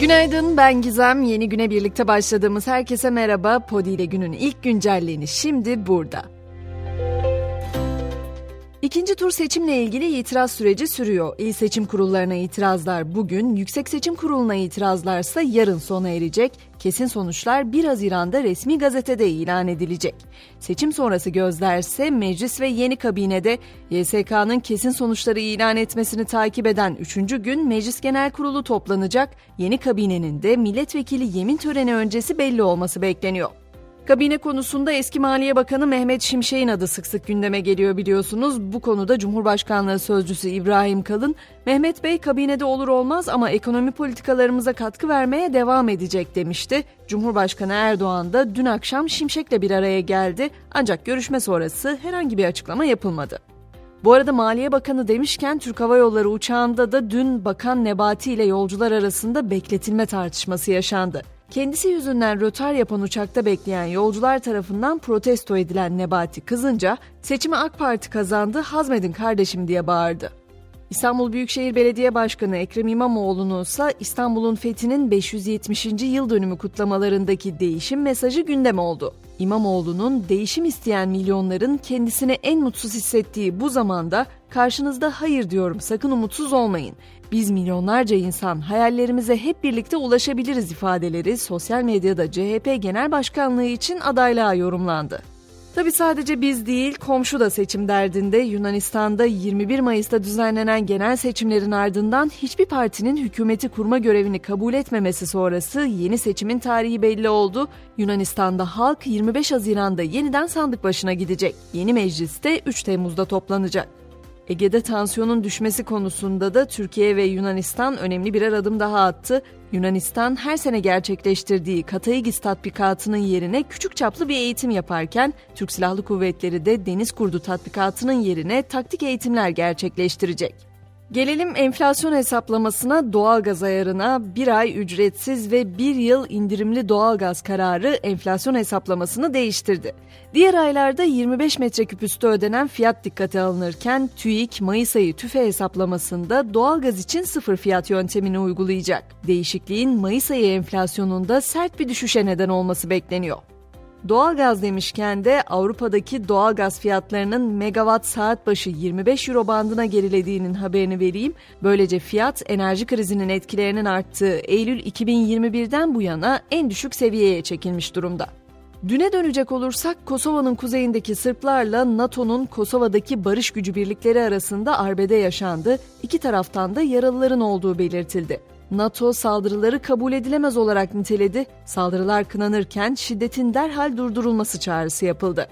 Günaydın ben Gizem. Yeni güne birlikte başladığımız herkese merhaba. Podi ile günün ilk güncelliğini şimdi burada. İkinci tur seçimle ilgili itiraz süreci sürüyor. İl seçim kurullarına itirazlar bugün, Yüksek Seçim Kurulu'na itirazlarsa yarın sona erecek. Kesin sonuçlar 1 Haziran'da resmi gazetede ilan edilecek. Seçim sonrası gözlerse meclis ve yeni kabinede YSK'nın kesin sonuçları ilan etmesini takip eden 3. gün Meclis Genel Kurulu toplanacak. Yeni kabinenin de milletvekili yemin töreni öncesi belli olması bekleniyor. Kabine konusunda eski Maliye Bakanı Mehmet Şimşek'in adı sık sık gündeme geliyor biliyorsunuz. Bu konuda Cumhurbaşkanlığı Sözcüsü İbrahim Kalın, Mehmet Bey kabinede olur olmaz ama ekonomi politikalarımıza katkı vermeye devam edecek demişti. Cumhurbaşkanı Erdoğan da dün akşam Şimşek'le bir araya geldi ancak görüşme sonrası herhangi bir açıklama yapılmadı. Bu arada Maliye Bakanı demişken Türk Hava Yolları uçağında da dün Bakan Nebati ile yolcular arasında bekletilme tartışması yaşandı. Kendisi yüzünden rötar yapan uçakta bekleyen yolcular tarafından protesto edilen Nebati kızınca seçimi AK Parti kazandı hazmedin kardeşim diye bağırdı. İstanbul Büyükşehir Belediye Başkanı Ekrem İmamoğlu'nun ise İstanbul'un fethinin 570. yıl dönümü kutlamalarındaki değişim mesajı gündem oldu. İmamoğlu'nun değişim isteyen milyonların kendisini en mutsuz hissettiği bu zamanda karşınızda hayır diyorum sakın umutsuz olmayın. Biz milyonlarca insan hayallerimize hep birlikte ulaşabiliriz ifadeleri sosyal medyada CHP Genel Başkanlığı için adaylığa yorumlandı. Tabi sadece biz değil, komşu da seçim derdinde Yunanistan'da 21 Mayıs'ta düzenlenen genel seçimlerin ardından hiçbir partinin hükümeti kurma görevini kabul etmemesi sonrası yeni seçimin tarihi belli oldu. Yunanistan'da halk 25 Haziran'da yeniden sandık başına gidecek. Yeni mecliste 3 Temmuz'da toplanacak. Ege'de tansiyonun düşmesi konusunda da Türkiye ve Yunanistan önemli birer adım daha attı. Yunanistan her sene gerçekleştirdiği Katayigis tatbikatının yerine küçük çaplı bir eğitim yaparken Türk Silahlı Kuvvetleri de Deniz Kurdu tatbikatının yerine taktik eğitimler gerçekleştirecek. Gelelim enflasyon hesaplamasına doğalgaz ayarına bir ay ücretsiz ve bir yıl indirimli doğalgaz kararı enflasyon hesaplamasını değiştirdi. Diğer aylarda 25 metreküp üstü ödenen fiyat dikkate alınırken TÜİK Mayıs ayı tüfe hesaplamasında doğalgaz için sıfır fiyat yöntemini uygulayacak. Değişikliğin Mayıs ayı enflasyonunda sert bir düşüşe neden olması bekleniyor. Doğalgaz demişken de Avrupa'daki doğalgaz fiyatlarının megawatt saat başı 25 euro bandına gerilediğinin haberini vereyim. Böylece fiyat enerji krizinin etkilerinin arttığı Eylül 2021'den bu yana en düşük seviyeye çekilmiş durumda. Düne dönecek olursak Kosova'nın kuzeyindeki Sırplarla NATO'nun Kosova'daki barış gücü birlikleri arasında arbede yaşandı. İki taraftan da yaralıların olduğu belirtildi. NATO saldırıları kabul edilemez olarak niteledi. Saldırılar kınanırken şiddetin derhal durdurulması çağrısı yapıldı.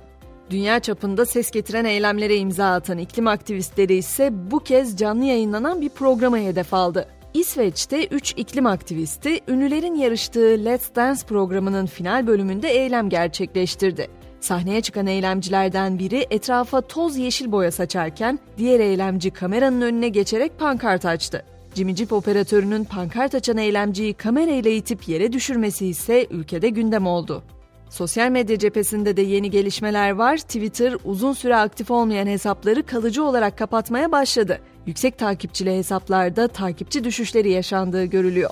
Dünya çapında ses getiren eylemlere imza atan iklim aktivistleri ise bu kez canlı yayınlanan bir programa hedef aldı. İsveç'te 3 iklim aktivisti ünlülerin yarıştığı Let's Dance programının final bölümünde eylem gerçekleştirdi. Sahneye çıkan eylemcilerden biri etrafa toz yeşil boya saçarken diğer eylemci kameranın önüne geçerek pankart açtı. Jeep operatörünün pankart açan eylemciyi kamerayla itip yere düşürmesi ise ülkede gündem oldu. Sosyal medya cephesinde de yeni gelişmeler var. Twitter uzun süre aktif olmayan hesapları kalıcı olarak kapatmaya başladı. Yüksek takipçili hesaplarda takipçi düşüşleri yaşandığı görülüyor.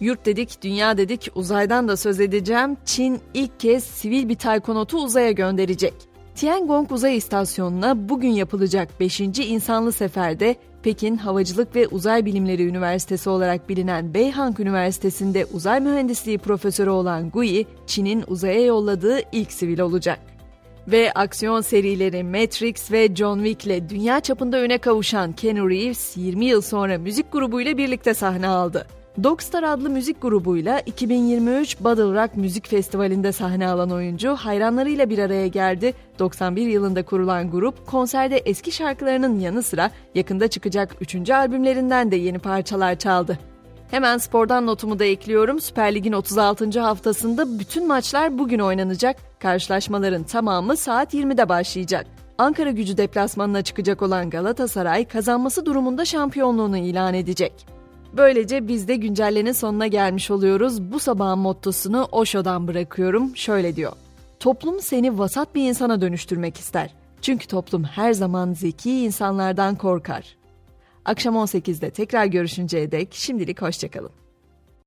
Yurt dedik, dünya dedik, uzaydan da söz edeceğim. Çin ilk kez sivil bir taykonotu uzaya gönderecek. Tiangong Uzay İstasyonu'na bugün yapılacak 5. insanlı seferde Pekin Havacılık ve Uzay Bilimleri Üniversitesi olarak bilinen Beihang Üniversitesi'nde uzay mühendisliği profesörü olan Gui, Çin'in uzaya yolladığı ilk sivil olacak. Ve aksiyon serileri Matrix ve John Wick ile dünya çapında öne kavuşan Keanu Reeves 20 yıl sonra müzik grubuyla birlikte sahne aldı. Dogstar adlı müzik grubuyla 2023 Battle Rock Müzik Festivali'nde sahne alan oyuncu hayranlarıyla bir araya geldi. 91 yılında kurulan grup konserde eski şarkılarının yanı sıra yakında çıkacak 3. albümlerinden de yeni parçalar çaldı. Hemen spordan notumu da ekliyorum. Süper Lig'in 36. haftasında bütün maçlar bugün oynanacak. Karşılaşmaların tamamı saat 20'de başlayacak. Ankara gücü deplasmanına çıkacak olan Galatasaray kazanması durumunda şampiyonluğunu ilan edecek. Böylece biz de güncellenin sonuna gelmiş oluyoruz. Bu sabahın mottosunu Osho'dan bırakıyorum. Şöyle diyor. Toplum seni vasat bir insana dönüştürmek ister. Çünkü toplum her zaman zeki insanlardan korkar. Akşam 18'de tekrar görüşünceye dek şimdilik hoşçakalın.